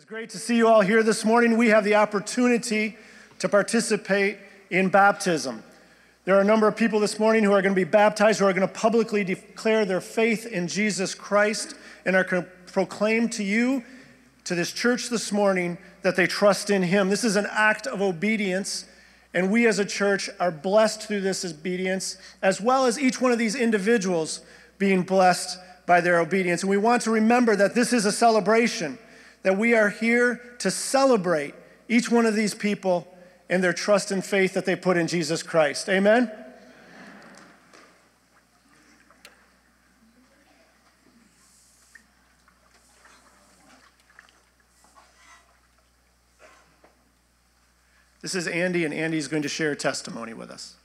It's great to see you all here this morning. We have the opportunity to participate in baptism. There are a number of people this morning who are going to be baptized, who are going to publicly declare their faith in Jesus Christ, and are going to proclaim to you, to this church this morning, that they trust in Him. This is an act of obedience, and we as a church are blessed through this obedience, as well as each one of these individuals being blessed by their obedience. And we want to remember that this is a celebration that we are here to celebrate each one of these people and their trust and faith that they put in Jesus Christ. Amen? This is Andy, and Andy is going to share a testimony with us.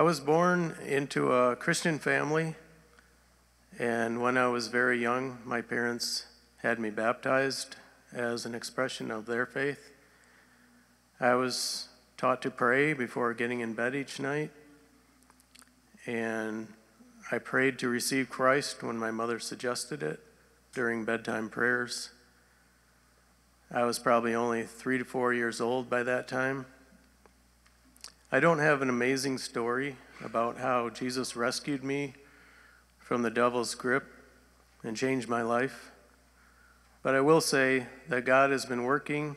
I was born into a Christian family, and when I was very young, my parents had me baptized as an expression of their faith. I was taught to pray before getting in bed each night, and I prayed to receive Christ when my mother suggested it during bedtime prayers. I was probably only three to four years old by that time. I don't have an amazing story about how Jesus rescued me from the devil's grip and changed my life, but I will say that God has been working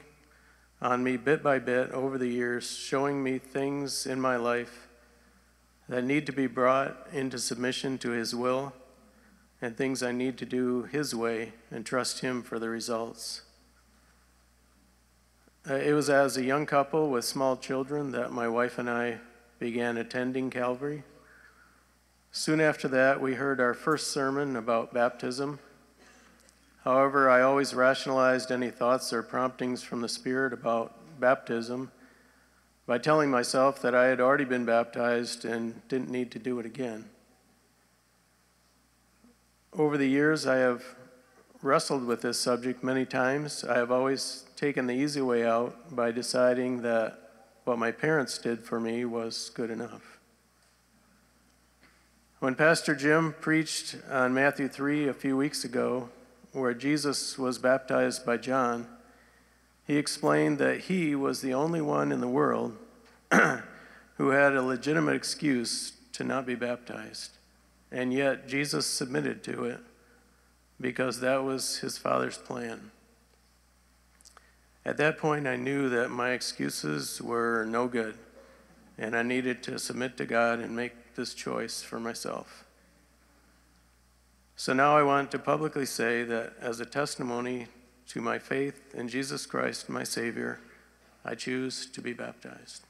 on me bit by bit over the years, showing me things in my life that need to be brought into submission to His will and things I need to do His way and trust Him for the results. Uh, it was as a young couple with small children that my wife and I began attending Calvary. Soon after that, we heard our first sermon about baptism. However, I always rationalized any thoughts or promptings from the Spirit about baptism by telling myself that I had already been baptized and didn't need to do it again. Over the years, I have wrestled with this subject many times. I have always taken the easy way out by deciding that what my parents did for me was good enough. When Pastor Jim preached on Matthew 3 a few weeks ago, where Jesus was baptized by John, he explained that he was the only one in the world who had a legitimate excuse to not be baptized. And yet Jesus submitted to it because that was his father's plan. At that point, I knew that my excuses were no good, and I needed to submit to God and make this choice for myself. So now I want to publicly say that as a testimony to my faith in Jesus Christ, my Savior, I choose to be baptized.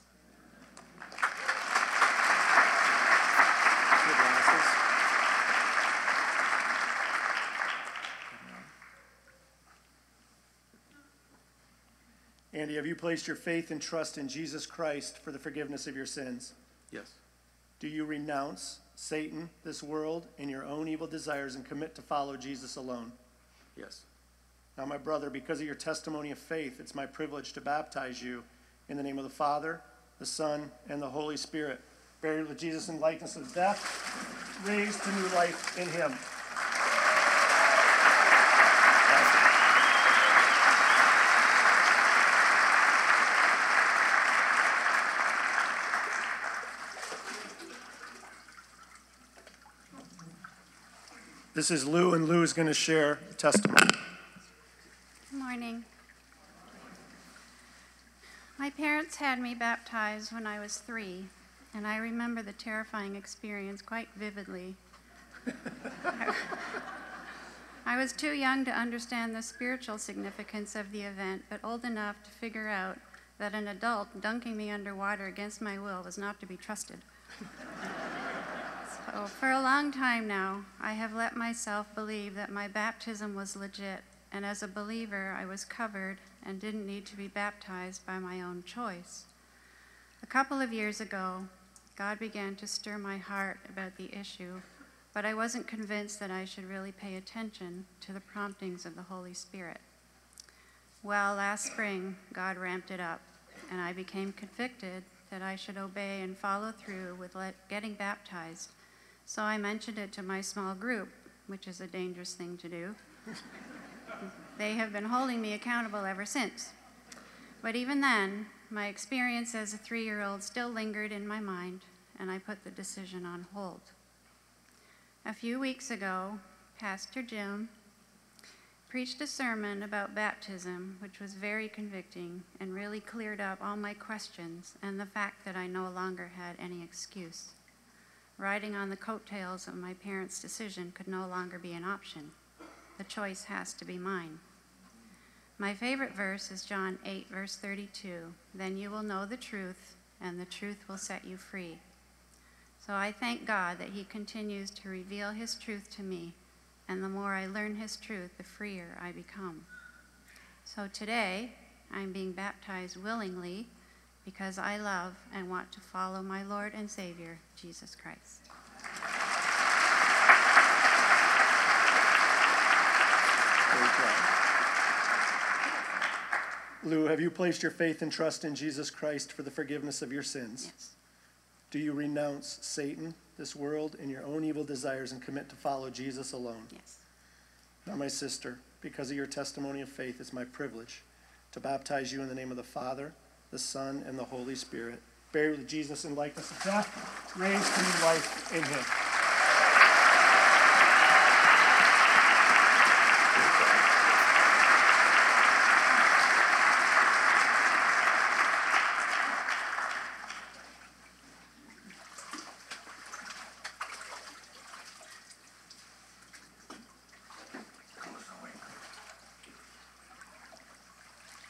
Andy, have you placed your faith and trust in Jesus Christ for the forgiveness of your sins? Yes. Do you renounce Satan, this world, and your own evil desires and commit to follow Jesus alone? Yes. Now, my brother, because of your testimony of faith, it's my privilege to baptize you in the name of the Father, the Son, and the Holy Spirit. Buried with Jesus in likeness of death, raised to new life in him. This is Lou, and Lou is going to share a testimony. Good morning. My parents had me baptized when I was three, and I remember the terrifying experience quite vividly. I was too young to understand the spiritual significance of the event, but old enough to figure out that an adult dunking me underwater against my will was not to be trusted. so, for a long time now, I have let myself believe that my baptism was legit, and as a believer, I was covered and didn't need to be baptized by my own choice. A couple of years ago, God began to stir my heart about the issue, but I wasn't convinced that I should really pay attention to the promptings of the Holy Spirit. Well, last spring, God ramped it up, and I became convicted that I should obey and follow through with getting baptized So I mentioned it to my small group, which is a dangerous thing to do. they have been holding me accountable ever since. But even then, my experience as a three year old still lingered in my mind, and I put the decision on hold. A few weeks ago, Pastor Jim preached a sermon about baptism, which was very convicting and really cleared up all my questions and the fact that I no longer had any excuse. Riding on the coattails of my parents' decision could no longer be an option. The choice has to be mine. My favorite verse is John 8, verse 32. Then you will know the truth, and the truth will set you free. So I thank God that He continues to reveal His truth to me and the more I learn His truth, the freer I become. So today, I'm being baptized willingly because I love and want to follow my Lord and Savior, Jesus Christ. Lou, have you placed your faith and trust in Jesus Christ for the forgiveness of your sins? Yes. Do you renounce Satan, this world, and your own evil desires and commit to follow Jesus alone? Yes. Now, my sister, because of your testimony of faith, it's my privilege to baptize you in the name of the Father, the Son, and the Holy Spirit. Buried with Jesus in likeness of death, raised to new life in him.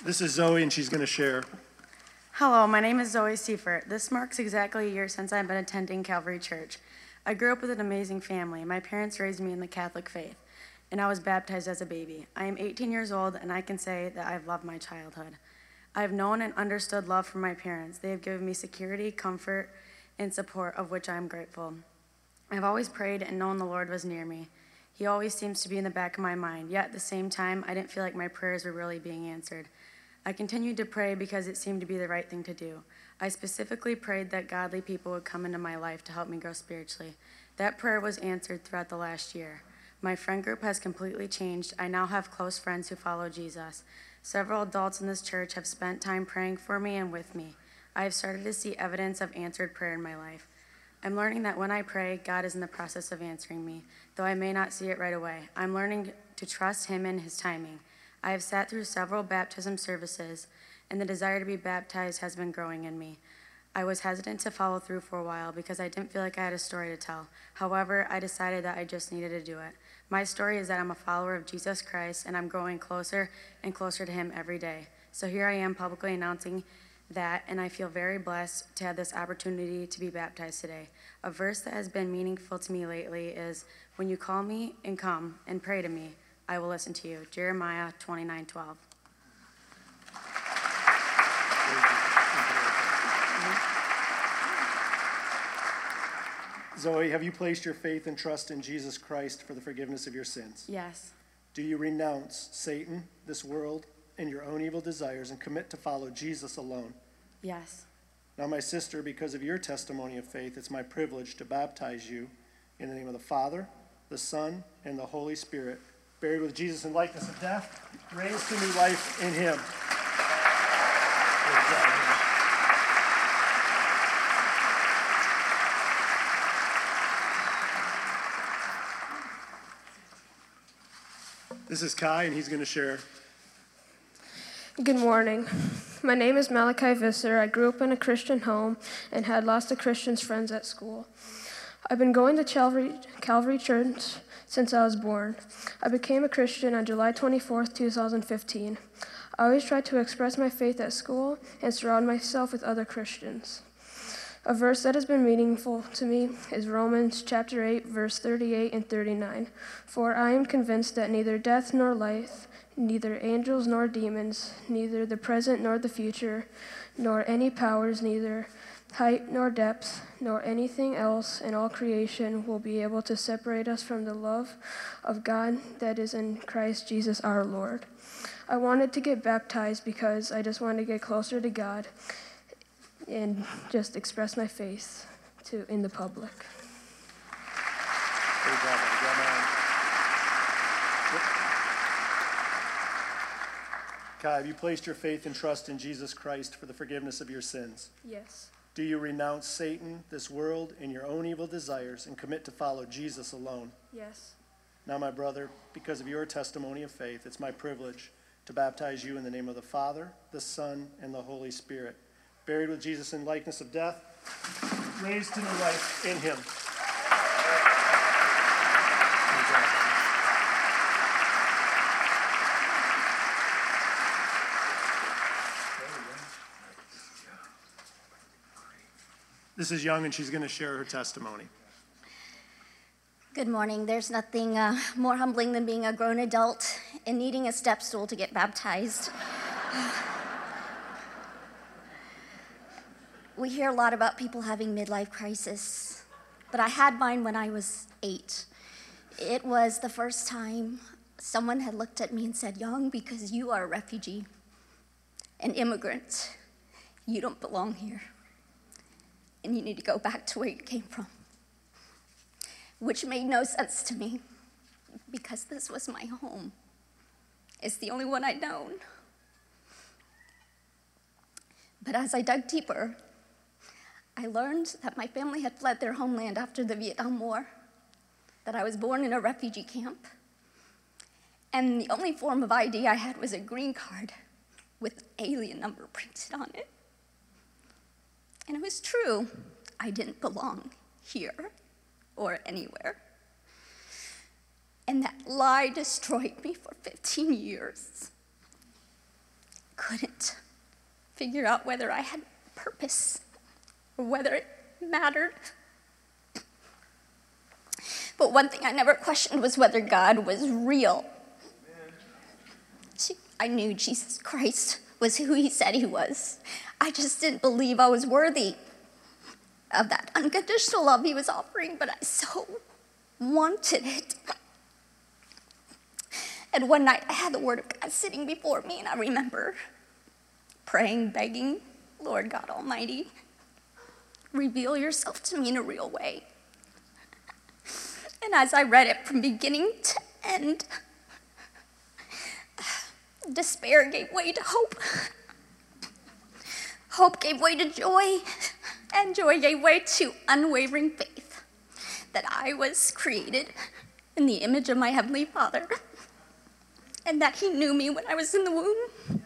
This is Zoe, and she's going to share. Hello, my name is Zoe Seifert. This marks exactly a year since I've been attending Calvary Church. I grew up with an amazing family. My parents raised me in the Catholic faith, and I was baptized as a baby. I am 18 years old, and I can say that I've loved my childhood. I have known and understood love from my parents. They have given me security, comfort, and support, of which I am grateful. I've always prayed and known the Lord was near me. He always seems to be in the back of my mind, yet at the same time, I didn't feel like my prayers were really being answered. I continued to pray because it seemed to be the right thing to do. I specifically prayed that godly people would come into my life to help me grow spiritually. That prayer was answered throughout the last year. My friend group has completely changed. I now have close friends who follow Jesus. Several adults in this church have spent time praying for me and with me. I have started to see evidence of answered prayer in my life. I'm learning that when I pray, God is in the process of answering me, though I may not see it right away. I'm learning to trust Him and His timing. I have sat through several baptism services, and the desire to be baptized has been growing in me. I was hesitant to follow through for a while because I didn't feel like I had a story to tell. However, I decided that I just needed to do it. My story is that I'm a follower of Jesus Christ and I'm growing closer and closer to Him every day. So here I am publicly announcing that, and I feel very blessed to have this opportunity to be baptized today. A verse that has been meaningful to me lately is When you call me and come and pray to me, I will listen to you. Jeremiah 29 12. Zoe, have you placed your faith and trust in Jesus Christ for the forgiveness of your sins? Yes. Do you renounce Satan, this world, and your own evil desires and commit to follow Jesus alone? Yes. Now, my sister, because of your testimony of faith, it's my privilege to baptize you in the name of the Father, the Son, and the Holy Spirit, buried with Jesus in likeness of death, raised to new life in him. This is Kai, and he's going to share. Good morning. My name is Malachi Visser. I grew up in a Christian home and had lots of Christian friends at school. I've been going to Calvary, Calvary Church since I was born. I became a Christian on July 24, 2015. I always try to express my faith at school and surround myself with other Christians. A verse that has been meaningful to me is Romans chapter 8 verse 38 and 39. For I am convinced that neither death nor life, neither angels nor demons, neither the present nor the future, nor any powers, neither height nor depth, nor anything else in all creation will be able to separate us from the love of God that is in Christ Jesus our Lord. I wanted to get baptized because I just wanted to get closer to God and just express my faith to in the public. job, buddy. Grab my arm. Kai, have you placed your faith and trust in Jesus Christ for the forgiveness of your sins? Yes. Do you renounce Satan, this world, and your own evil desires and commit to follow Jesus alone? Yes. Now, my brother, because of your testimony of faith, it's my privilege to baptize you in the name of the Father, the Son, and the Holy Spirit. Buried with Jesus in likeness of death, raised to new life in him. This is Young, and she's going to share her testimony. Good morning. There's nothing uh, more humbling than being a grown adult and needing a step stool to get baptized. we hear a lot about people having midlife crisis, but I had mine when I was eight. It was the first time someone had looked at me and said, Young, because you are a refugee, an immigrant, you don't belong here, and you need to go back to where you came from which made no sense to me because this was my home. It's the only one I'd known. But as I dug deeper, I learned that my family had fled their homeland after the Vietnam War, that I was born in a refugee camp, and the only form of ID I had was a green card with an alien number printed on it. And it was true, I didn't belong here or anywhere. And that lie destroyed me for 15 years. Couldn't figure out whether I had purpose or whether it mattered. But one thing I never questioned was whether God was real. See, I knew Jesus Christ was who he said he was. I just didn't believe I was worthy of that unconditional love he was offering, but I so wanted it. And one night I had the Word of God sitting before me, and I remember praying, begging, Lord God Almighty, reveal yourself to me in a real way. And as I read it from beginning to end, despair gave way to hope. Hope gave way to joy and joy gave way to unwavering faith that I was created in the image of my Heavenly Father and that He knew me when I was in the womb.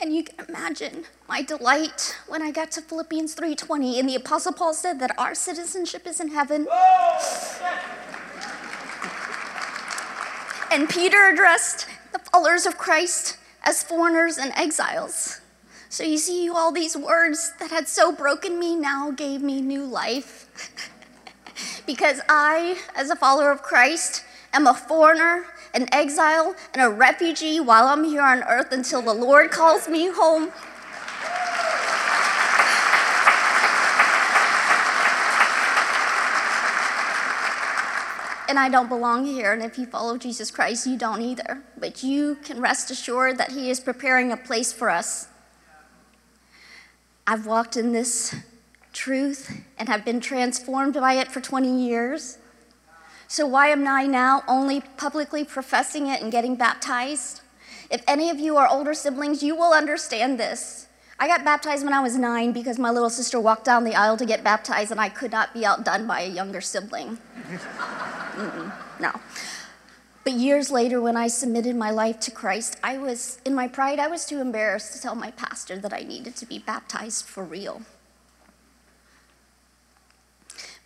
And you can imagine my delight when I got to Philippians 3:20 and the apostle Paul said that our citizenship is in heaven. And Peter addressed the followers of Christ as foreigners and exiles. So you see, all these words that had so broken me now gave me new life. because I, as a follower of Christ, am a foreigner, an exile, and a refugee while I'm here on earth until the Lord calls me home. And I don't belong here. And if you follow Jesus Christ, you don't either. But you can rest assured that He is preparing a place for us. I've walked in this truth and have been transformed by it for 20 years. So, why am I now only publicly professing it and getting baptized? If any of you are older siblings, you will understand this. I got baptized when I was nine because my little sister walked down the aisle to get baptized, and I could not be outdone by a younger sibling. no. But years later, when I submitted my life to Christ, I was, in my pride, I was too embarrassed to tell my pastor that I needed to be baptized for real.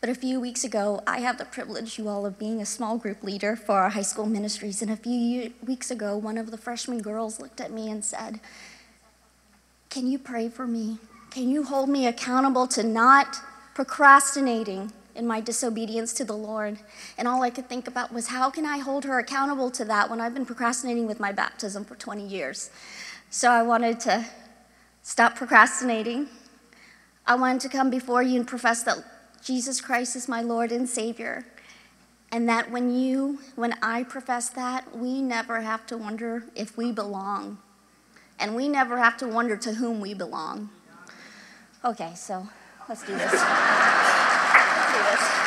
But a few weeks ago, I have the privilege, you all, of being a small group leader for our high school ministries. And a few weeks ago, one of the freshman girls looked at me and said, Can you pray for me? Can you hold me accountable to not procrastinating in my disobedience to the Lord. And all I could think about was how can I hold her accountable to that when I've been procrastinating with my baptism for 20 years? So I wanted to stop procrastinating. I wanted to come before you and profess that Jesus Christ is my Lord and Savior. And that when you, when I profess that, we never have to wonder if we belong and we never have to wonder to whom we belong. Okay, so let's do this. let's do this.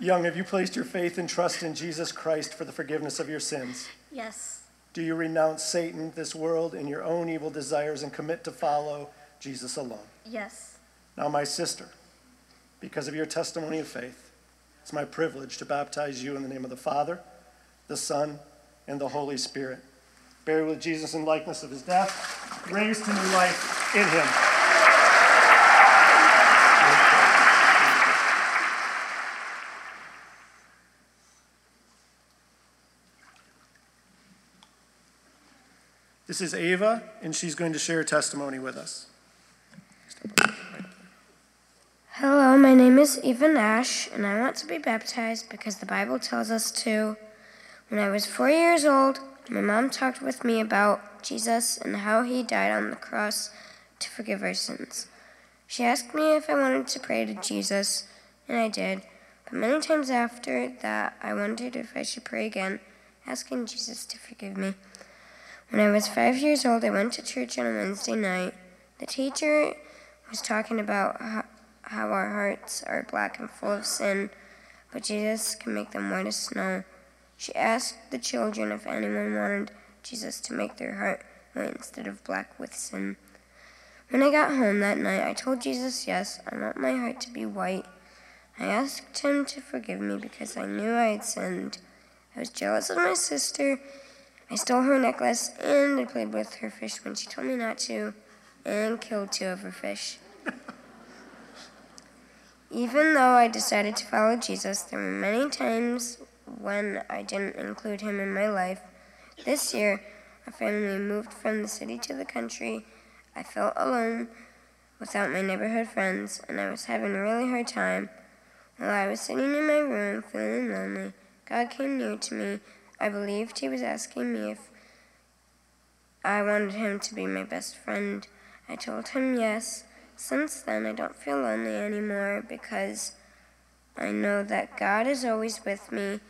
Young, have you placed your faith and trust in Jesus Christ for the forgiveness of your sins? Yes. Do you renounce Satan, this world, and your own evil desires and commit to follow Jesus alone? Yes. Now, my sister, because of your testimony of faith, it's my privilege to baptize you in the name of the Father, the Son, and the Holy Spirit. Buried with Jesus in likeness of his death, raised to new life in him. This is Ava, and she's going to share testimony with us. Hello, my name is Eva Nash, and I want to be baptized because the Bible tells us to. When I was four years old, my mom talked with me about Jesus and how he died on the cross to forgive our sins. She asked me if I wanted to pray to Jesus, and I did. But many times after that, I wondered if I should pray again, asking Jesus to forgive me. When I was five years old, I went to church on a Wednesday night. The teacher was talking about how, how our hearts are black and full of sin, but Jesus can make them white as snow. She asked the children if anyone wanted Jesus to make their heart white instead of black with sin. When I got home that night, I told Jesus, Yes, I want my heart to be white. I asked him to forgive me because I knew I had sinned. I was jealous of my sister. I stole her necklace and I played with her fish when she told me not to, and killed two of her fish. Even though I decided to follow Jesus, there were many times when I didn't include him in my life. This year, our family moved from the city to the country. I felt alone without my neighborhood friends, and I was having a really hard time. While I was sitting in my room feeling lonely, God came near to me. I believed He was asking me if I wanted Him to be my best friend. I told Him yes. Since then, I don't feel lonely anymore because I know that God is always with me.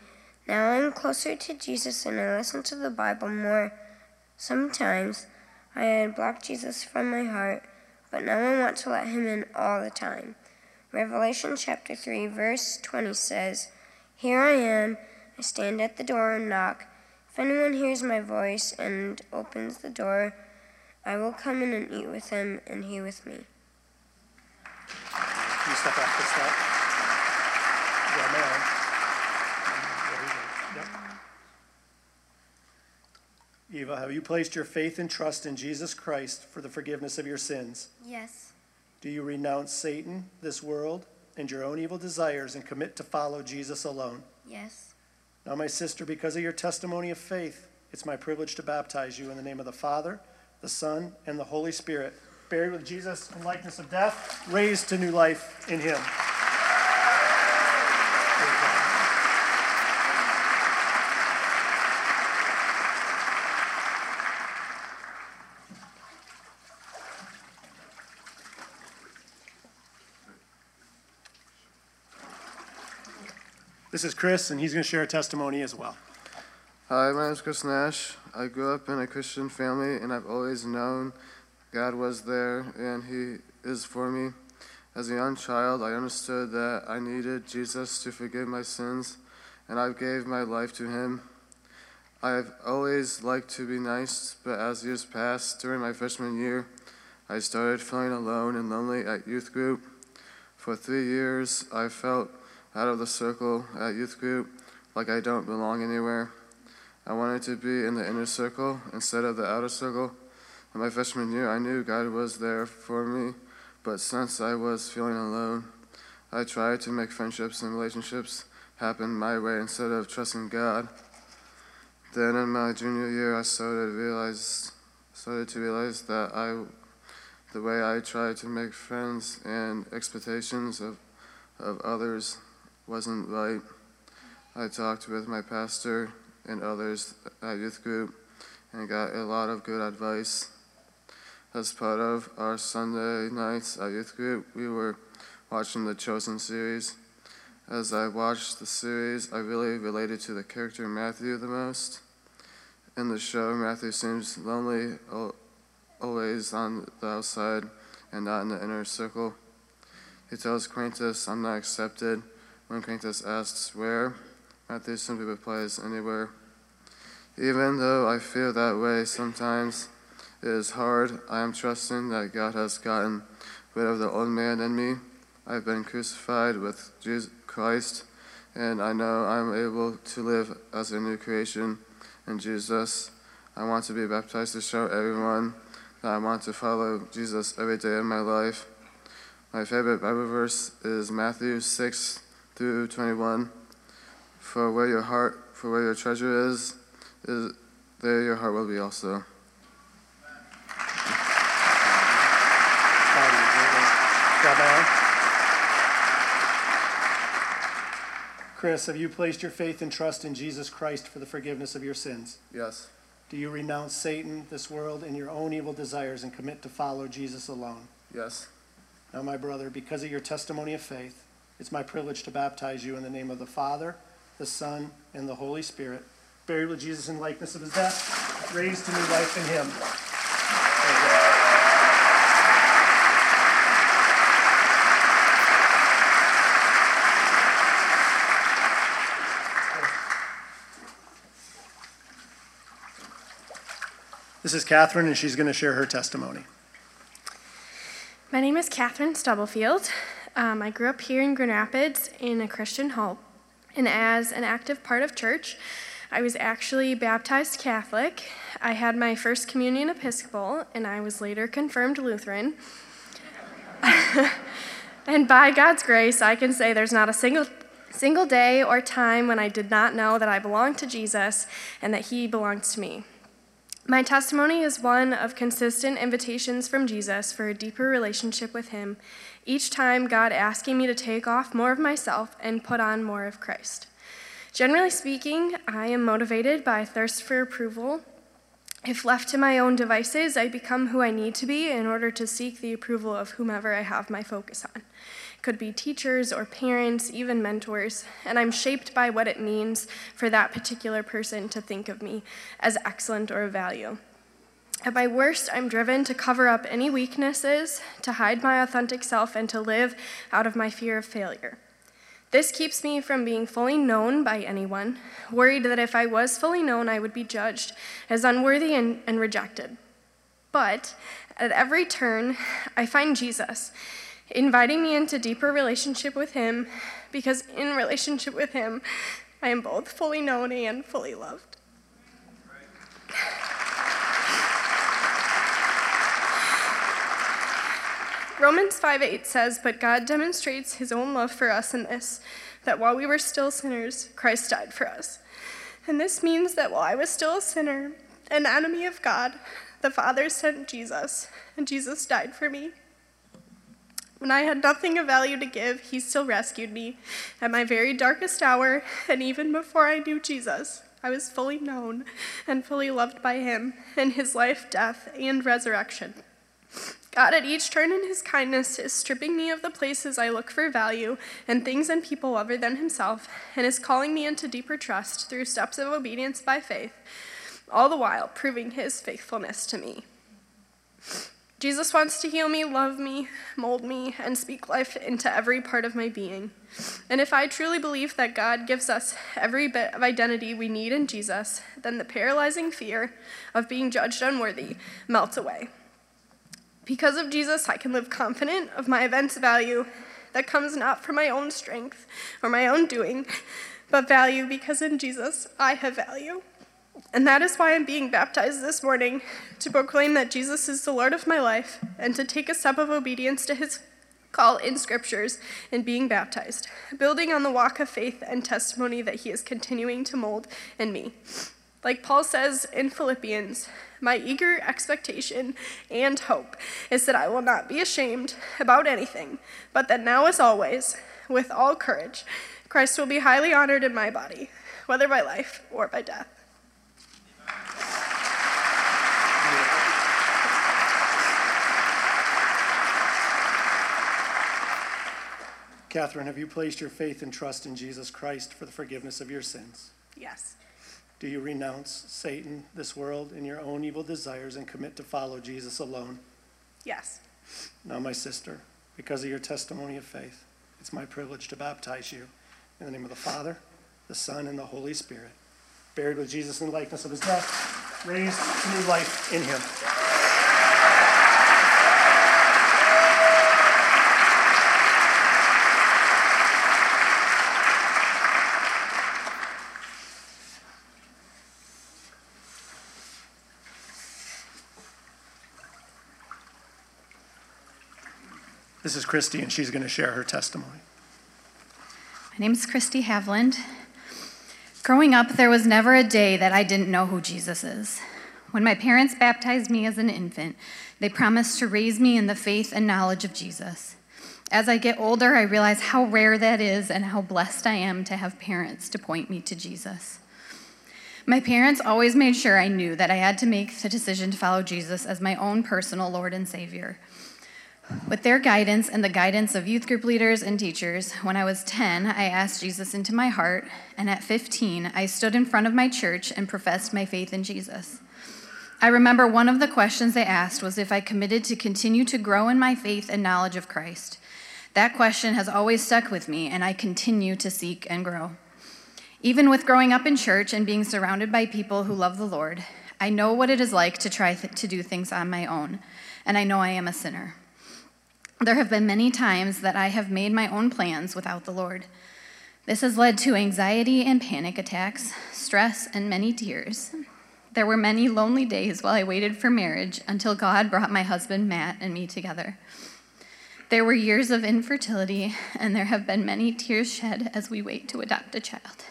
Now I'm closer to Jesus and I listen to the Bible more. Sometimes I had blocked Jesus from my heart, but now I want to let him in all the time. Revelation chapter 3, verse 20 says, Here I am, I stand at the door and knock. If anyone hears my voice and opens the door, I will come in and eat with him, and he with me. You step back a step? Yeah, ma'am. There you go. Yep. Eva, have you placed your faith and trust in Jesus Christ for the forgiveness of your sins? Yes. Do you renounce Satan, this world, and your own evil desires and commit to follow Jesus alone? Yes. Now, my sister, because of your testimony of faith, it's my privilege to baptize you in the name of the Father, the Son, and the Holy Spirit, buried with Jesus in likeness of death, raised to new life in him. This is Chris, and he's going to share a testimony as well. Hi, my name is Chris Nash. I grew up in a Christian family, and I've always known God was there and He is for me. As a young child, I understood that I needed Jesus to forgive my sins, and I gave my life to Him. I've always liked to be nice, but as years passed, during my freshman year, I started feeling alone and lonely at youth group. For three years, I felt out of the circle at youth group, like I don't belong anywhere. I wanted to be in the inner circle instead of the outer circle. In my freshman year, I knew God was there for me, but since I was feeling alone, I tried to make friendships and relationships happen my way instead of trusting God. Then in my junior year, I started realize started to realize that I, the way I tried to make friends and expectations of of others wasn't right. I talked with my pastor and others at youth group and got a lot of good advice. As part of our Sunday nights at youth group, we were watching the Chosen series. As I watched the series, I really related to the character Matthew the most. In the show, Matthew seems lonely, always on the outside and not in the inner circle. He tells Quintus, I'm not accepted, When Quintus asks where, Matthew simply replies, anywhere. Even though I feel that way sometimes, it is hard. I am trusting that God has gotten rid of the old man in me. I've been crucified with Jesus Christ, and I know I'm able to live as a new creation in Jesus. I want to be baptized to show everyone that I want to follow Jesus every day of my life. My favorite Bible verse is Matthew 6 through 21. For where your heart, for where your treasure is, is there your heart will be also. Chris, have you placed your faith and trust in Jesus Christ for the forgiveness of your sins? Yes. Do you renounce Satan, this world, and your own evil desires and commit to follow Jesus alone? Yes. Now, my brother, because of your testimony of faith, it's my privilege to baptize you in the name of the Father, the Son, and the Holy Spirit, buried with Jesus in likeness of his death, raised to new life in him. This is Catherine, and she's going to share her testimony. My name is Catherine Stubblefield. Um, I grew up here in Grand Rapids in a Christian home. And as an active part of church, I was actually baptized Catholic. I had my first communion Episcopal, and I was later confirmed Lutheran. and by God's grace, I can say there's not a single single day or time when I did not know that I belonged to Jesus and that he belongs to me. My testimony is one of consistent invitations from Jesus for a deeper relationship with Him, each time God asking me to take off more of myself and put on more of Christ. Generally speaking, I am motivated by thirst for approval. If left to my own devices, I become who I need to be in order to seek the approval of whomever I have my focus on could be teachers or parents, even mentors, and I'm shaped by what it means for that particular person to think of me as excellent or of value. At my worst, I'm driven to cover up any weaknesses, to hide my authentic self, and to live out of my fear of failure. This keeps me from being fully known by anyone, worried that if I was fully known, I would be judged as unworthy and, and rejected. But at every turn, I find Jesus inviting me into deeper relationship with Him because in relationship with Him, I am both fully known and fully loved. Romans 5 8 says, But God demonstrates his own love for us in this, that while we were still sinners, Christ died for us. And this means that while I was still a sinner, an enemy of God, the Father sent Jesus, and Jesus died for me. When I had nothing of value to give, he still rescued me. At my very darkest hour, and even before I knew Jesus, I was fully known and fully loved by him in his life, death, and resurrection. God, at each turn in his kindness, is stripping me of the places I look for value and things and people other than himself, and is calling me into deeper trust through steps of obedience by faith, all the while proving his faithfulness to me. Jesus wants to heal me, love me, mold me, and speak life into every part of my being. And if I truly believe that God gives us every bit of identity we need in Jesus, then the paralyzing fear of being judged unworthy melts away. Because of Jesus, I can live confident of my event's value that comes not from my own strength or my own doing, but value because in Jesus I have value. And that is why I'm being baptized this morning to proclaim that Jesus is the Lord of my life and to take a step of obedience to his call in scriptures in being baptized, building on the walk of faith and testimony that he is continuing to mold in me. Like Paul says in Philippians, my eager expectation and hope is that I will not be ashamed about anything, but that now, as always, with all courage, Christ will be highly honored in my body, whether by life or by death. Catherine, have you placed your faith and trust in Jesus Christ for the forgiveness of your sins? Yes. Do you renounce Satan, this world, and your own evil desires and commit to follow Jesus alone? Yes. Now, my sister, because of your testimony of faith, it's my privilege to baptize you In the name of the Father, the Son, and the Holy Spirit. Buried with Jesus in the likeness of his death, raised to new life in him. This is Christy, and she's going to share her testimony. My name is Christy Havland. Growing up, there was never a day that I didn't know who Jesus is. When my parents baptized me as an infant, they promised to raise me in the faith and knowledge of Jesus. As I get older, I realize how rare that is and how blessed I am to have parents to point me to Jesus. My parents always made sure I knew that I had to make the decision to follow Jesus as my own personal Lord and Savior. With their guidance and the guidance of youth group leaders and teachers, when I was 10, I asked Jesus into my heart, and at 15, I stood in front of my church and professed my faith in Jesus. I remember one of the questions they asked was if I committed to continue to grow in my faith and knowledge of Christ. That question has always stuck with me, and I continue to seek and grow. Even with growing up in church and being surrounded by people who love the Lord, I know what it is like to try th- to do things on my own, and I know I am a sinner. There have been many times that I have made my own plans without the Lord. This has led to anxiety and panic attacks, stress, and many tears. There were many lonely days while I waited for marriage until God brought my husband Matt and me together. There were years of infertility, and there have been many tears shed as we wait to adopt a child.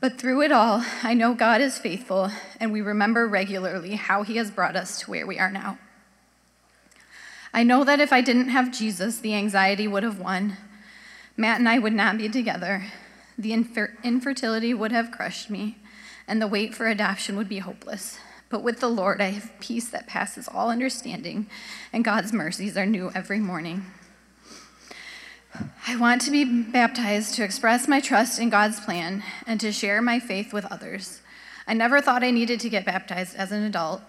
But through it all, I know God is faithful, and we remember regularly how He has brought us to where we are now. I know that if I didn't have Jesus, the anxiety would have won. Matt and I would not be together. The infer- infertility would have crushed me, and the wait for adoption would be hopeless. But with the Lord, I have peace that passes all understanding, and God's mercies are new every morning. I want to be baptized to express my trust in God's plan and to share my faith with others. I never thought I needed to get baptized as an adult,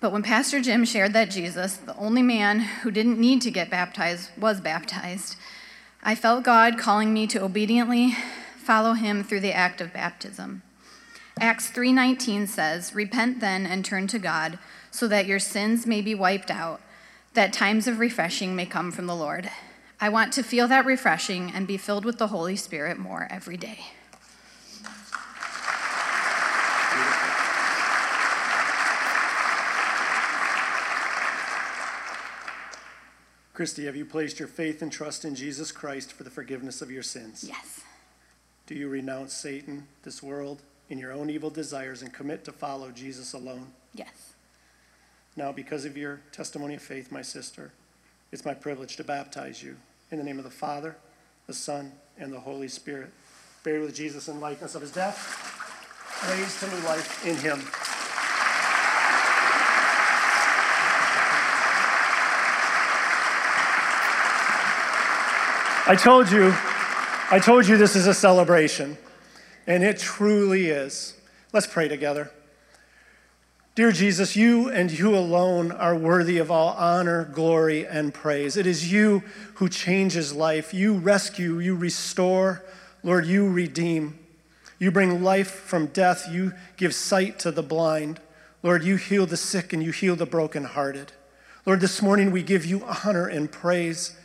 but when Pastor Jim shared that Jesus, the only man who didn't need to get baptized, was baptized, I felt God calling me to obediently follow him through the act of baptism. Acts 3:19 says, "Repent then and turn to God, so that your sins may be wiped out, that times of refreshing may come from the Lord." I want to feel that refreshing and be filled with the Holy Spirit more every day. Christy, have you placed your faith and trust in Jesus Christ for the forgiveness of your sins? Yes. Do you renounce Satan, this world, and your own evil desires and commit to follow Jesus alone? Yes. Now, because of your testimony of faith, my sister, it's my privilege to baptize you in the name of the Father, the Son, and the Holy Spirit, buried with Jesus in likeness of his death, raised to new life in him. I told you, I told you this is a celebration, and it truly is. Let's pray together. Dear Jesus, you and you alone are worthy of all honor, glory, and praise. It is you who changes life. You rescue, you restore. Lord, you redeem. You bring life from death. You give sight to the blind. Lord, you heal the sick and you heal the brokenhearted. Lord, this morning we give you honor and praise.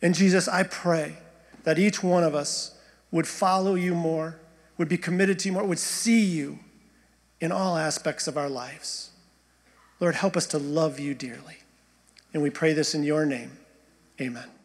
And Jesus, I pray that each one of us would follow you more, would be committed to you more, would see you in all aspects of our lives. Lord, help us to love you dearly. And we pray this in your name. Amen.